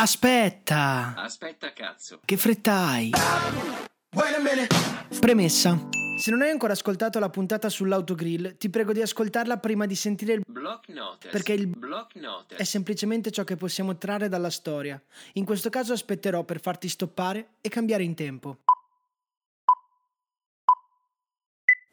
Aspetta! Aspetta, cazzo. Che fretta hai? Premessa. Se non hai ancora ascoltato la puntata sull'autogrill, ti prego di ascoltarla prima di sentire il Block notice. Perché il- Block notice. è semplicemente ciò che possiamo trarre dalla storia. In questo caso aspetterò per farti stoppare e cambiare in tempo.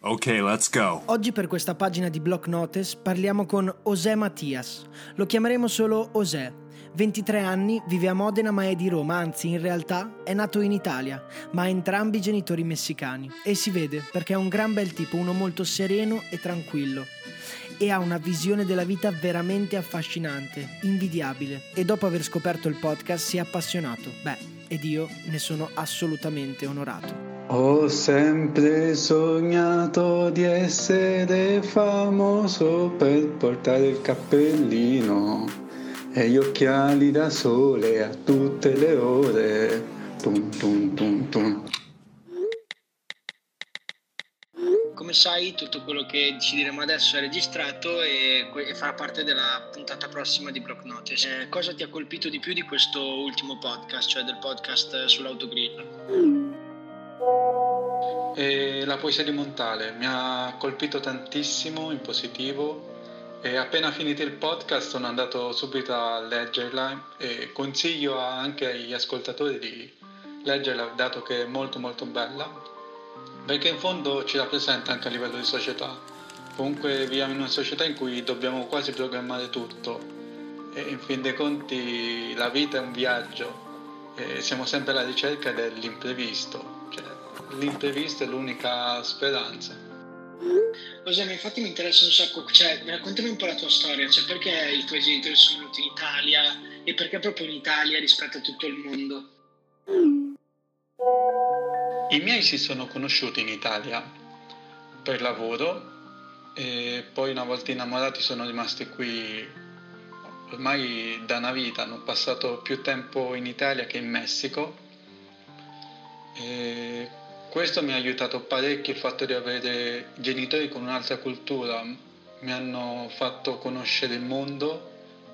Okay, let's go. Oggi per questa pagina di Block Notice parliamo con José Mattias. Lo chiameremo solo José. 23 anni, vive a Modena ma è di Roma, anzi in realtà è nato in Italia, ma ha entrambi genitori messicani. E si vede perché è un gran bel tipo, uno molto sereno e tranquillo. E ha una visione della vita veramente affascinante, invidiabile. E dopo aver scoperto il podcast si è appassionato. Beh, ed io ne sono assolutamente onorato. Ho sempre sognato di essere famoso per portare il cappellino e gli occhiali da sole a tutte le ore. Tum, tum, tum, tum. Come sai, tutto quello che ci diremo adesso è registrato e, e farà parte della puntata prossima di Block Notice. Eh, cosa ti ha colpito di più di questo ultimo podcast, cioè del podcast eh, sull'autogrill? E la poesia di Montale mi ha colpito tantissimo in positivo e appena finito il podcast sono andato subito a leggerla e consiglio anche agli ascoltatori di leggerla dato che è molto molto bella perché in fondo ci rappresenta anche a livello di società. Comunque viviamo in una società in cui dobbiamo quasi programmare tutto e in fin dei conti la vita è un viaggio e siamo sempre alla ricerca dell'imprevisto, cioè l'imprevisto è l'unica speranza. José, ma infatti mi interessa un sacco, cioè, raccontami un po' la tua storia, cioè perché i tuoi genitori sono venuti in Italia e perché proprio in Italia rispetto a tutto il mondo? I miei si sono conosciuti in Italia per lavoro e poi una volta innamorati sono rimasti qui ormai da una vita, hanno passato più tempo in Italia che in Messico e questo mi ha aiutato parecchio il fatto di avere genitori con un'altra cultura, mi hanno fatto conoscere il mondo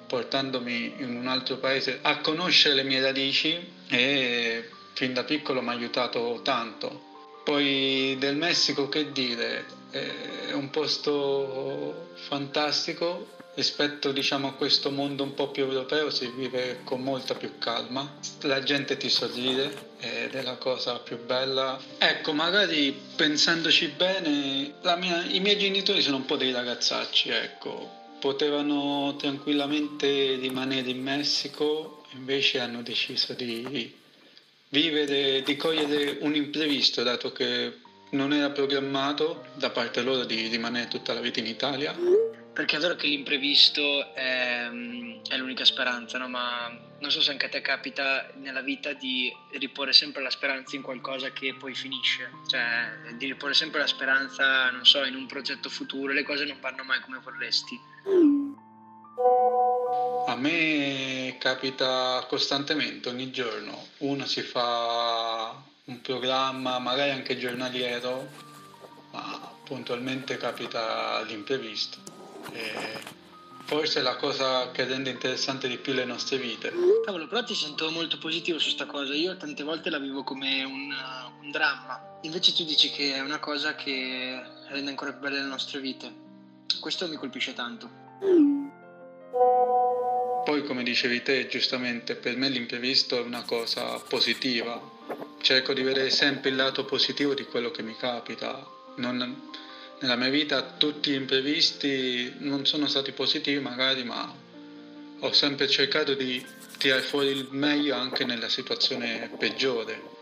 portandomi in un altro paese a conoscere le mie radici e fin da piccolo mi ha aiutato tanto. Poi del Messico che dire, è un posto fantastico rispetto diciamo a questo mondo un po' più europeo si vive con molta più calma, la gente ti sorride ed è la cosa più bella. Ecco, magari pensandoci bene, mia- i miei genitori sono un po' dei ragazzacci, ecco, potevano tranquillamente rimanere in Messico, invece hanno deciso di vivere, di cogliere un imprevisto, dato che non era programmato da parte loro di rimanere tutta la vita in Italia. Perché è vero che l'imprevisto è, è l'unica speranza, no? Ma non so se anche a te capita nella vita di riporre sempre la speranza in qualcosa che poi finisce, cioè di riporre sempre la speranza, non so, in un progetto futuro, le cose non vanno mai come vorresti. A me capita costantemente, ogni giorno. Uno si fa un programma, magari anche giornaliero, ma puntualmente capita l'imprevisto. E forse è la cosa che rende interessante di più le nostre vite. Cavolo, però ti sento molto positivo su sta cosa. Io tante volte la vivo come un, un dramma. Invece tu dici che è una cosa che rende ancora più belle le nostre vite. Questo mi colpisce tanto. Poi, come dicevi te, giustamente, per me l'imprevisto è una cosa positiva. Cerco di vedere sempre il lato positivo di quello che mi capita. Non- nella mia vita tutti gli imprevisti non sono stati positivi magari, ma ho sempre cercato di tirare fuori il meglio anche nella situazione peggiore.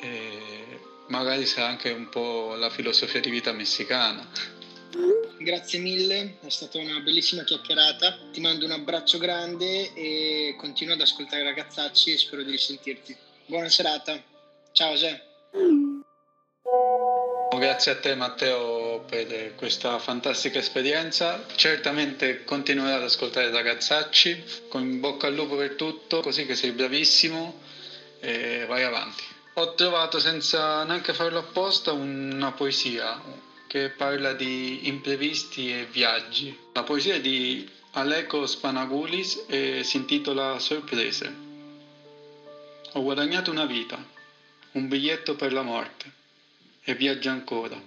E magari sarà anche un po' la filosofia di vita messicana. grazie mille, è stata una bellissima chiacchierata. Ti mando un abbraccio grande e continuo ad ascoltare i ragazzacci e spero di risentirti. Buona serata. Ciao José. Grazie a te Matteo per questa fantastica esperienza. Certamente continuerò ad ascoltare i ragazzacci, con bocca al lupo per tutto, così che sei bravissimo e vai avanti. Ho trovato senza neanche farlo apposta una poesia che parla di imprevisti e viaggi. La poesia è di Aleko Spanagulis e si intitola Sorprese. Ho guadagnato una vita, un biglietto per la morte e viaggia ancora.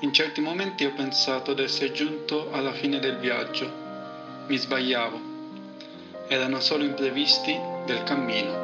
In certi momenti ho pensato di essere giunto alla fine del viaggio. Mi sbagliavo. Erano solo imprevisti del cammino.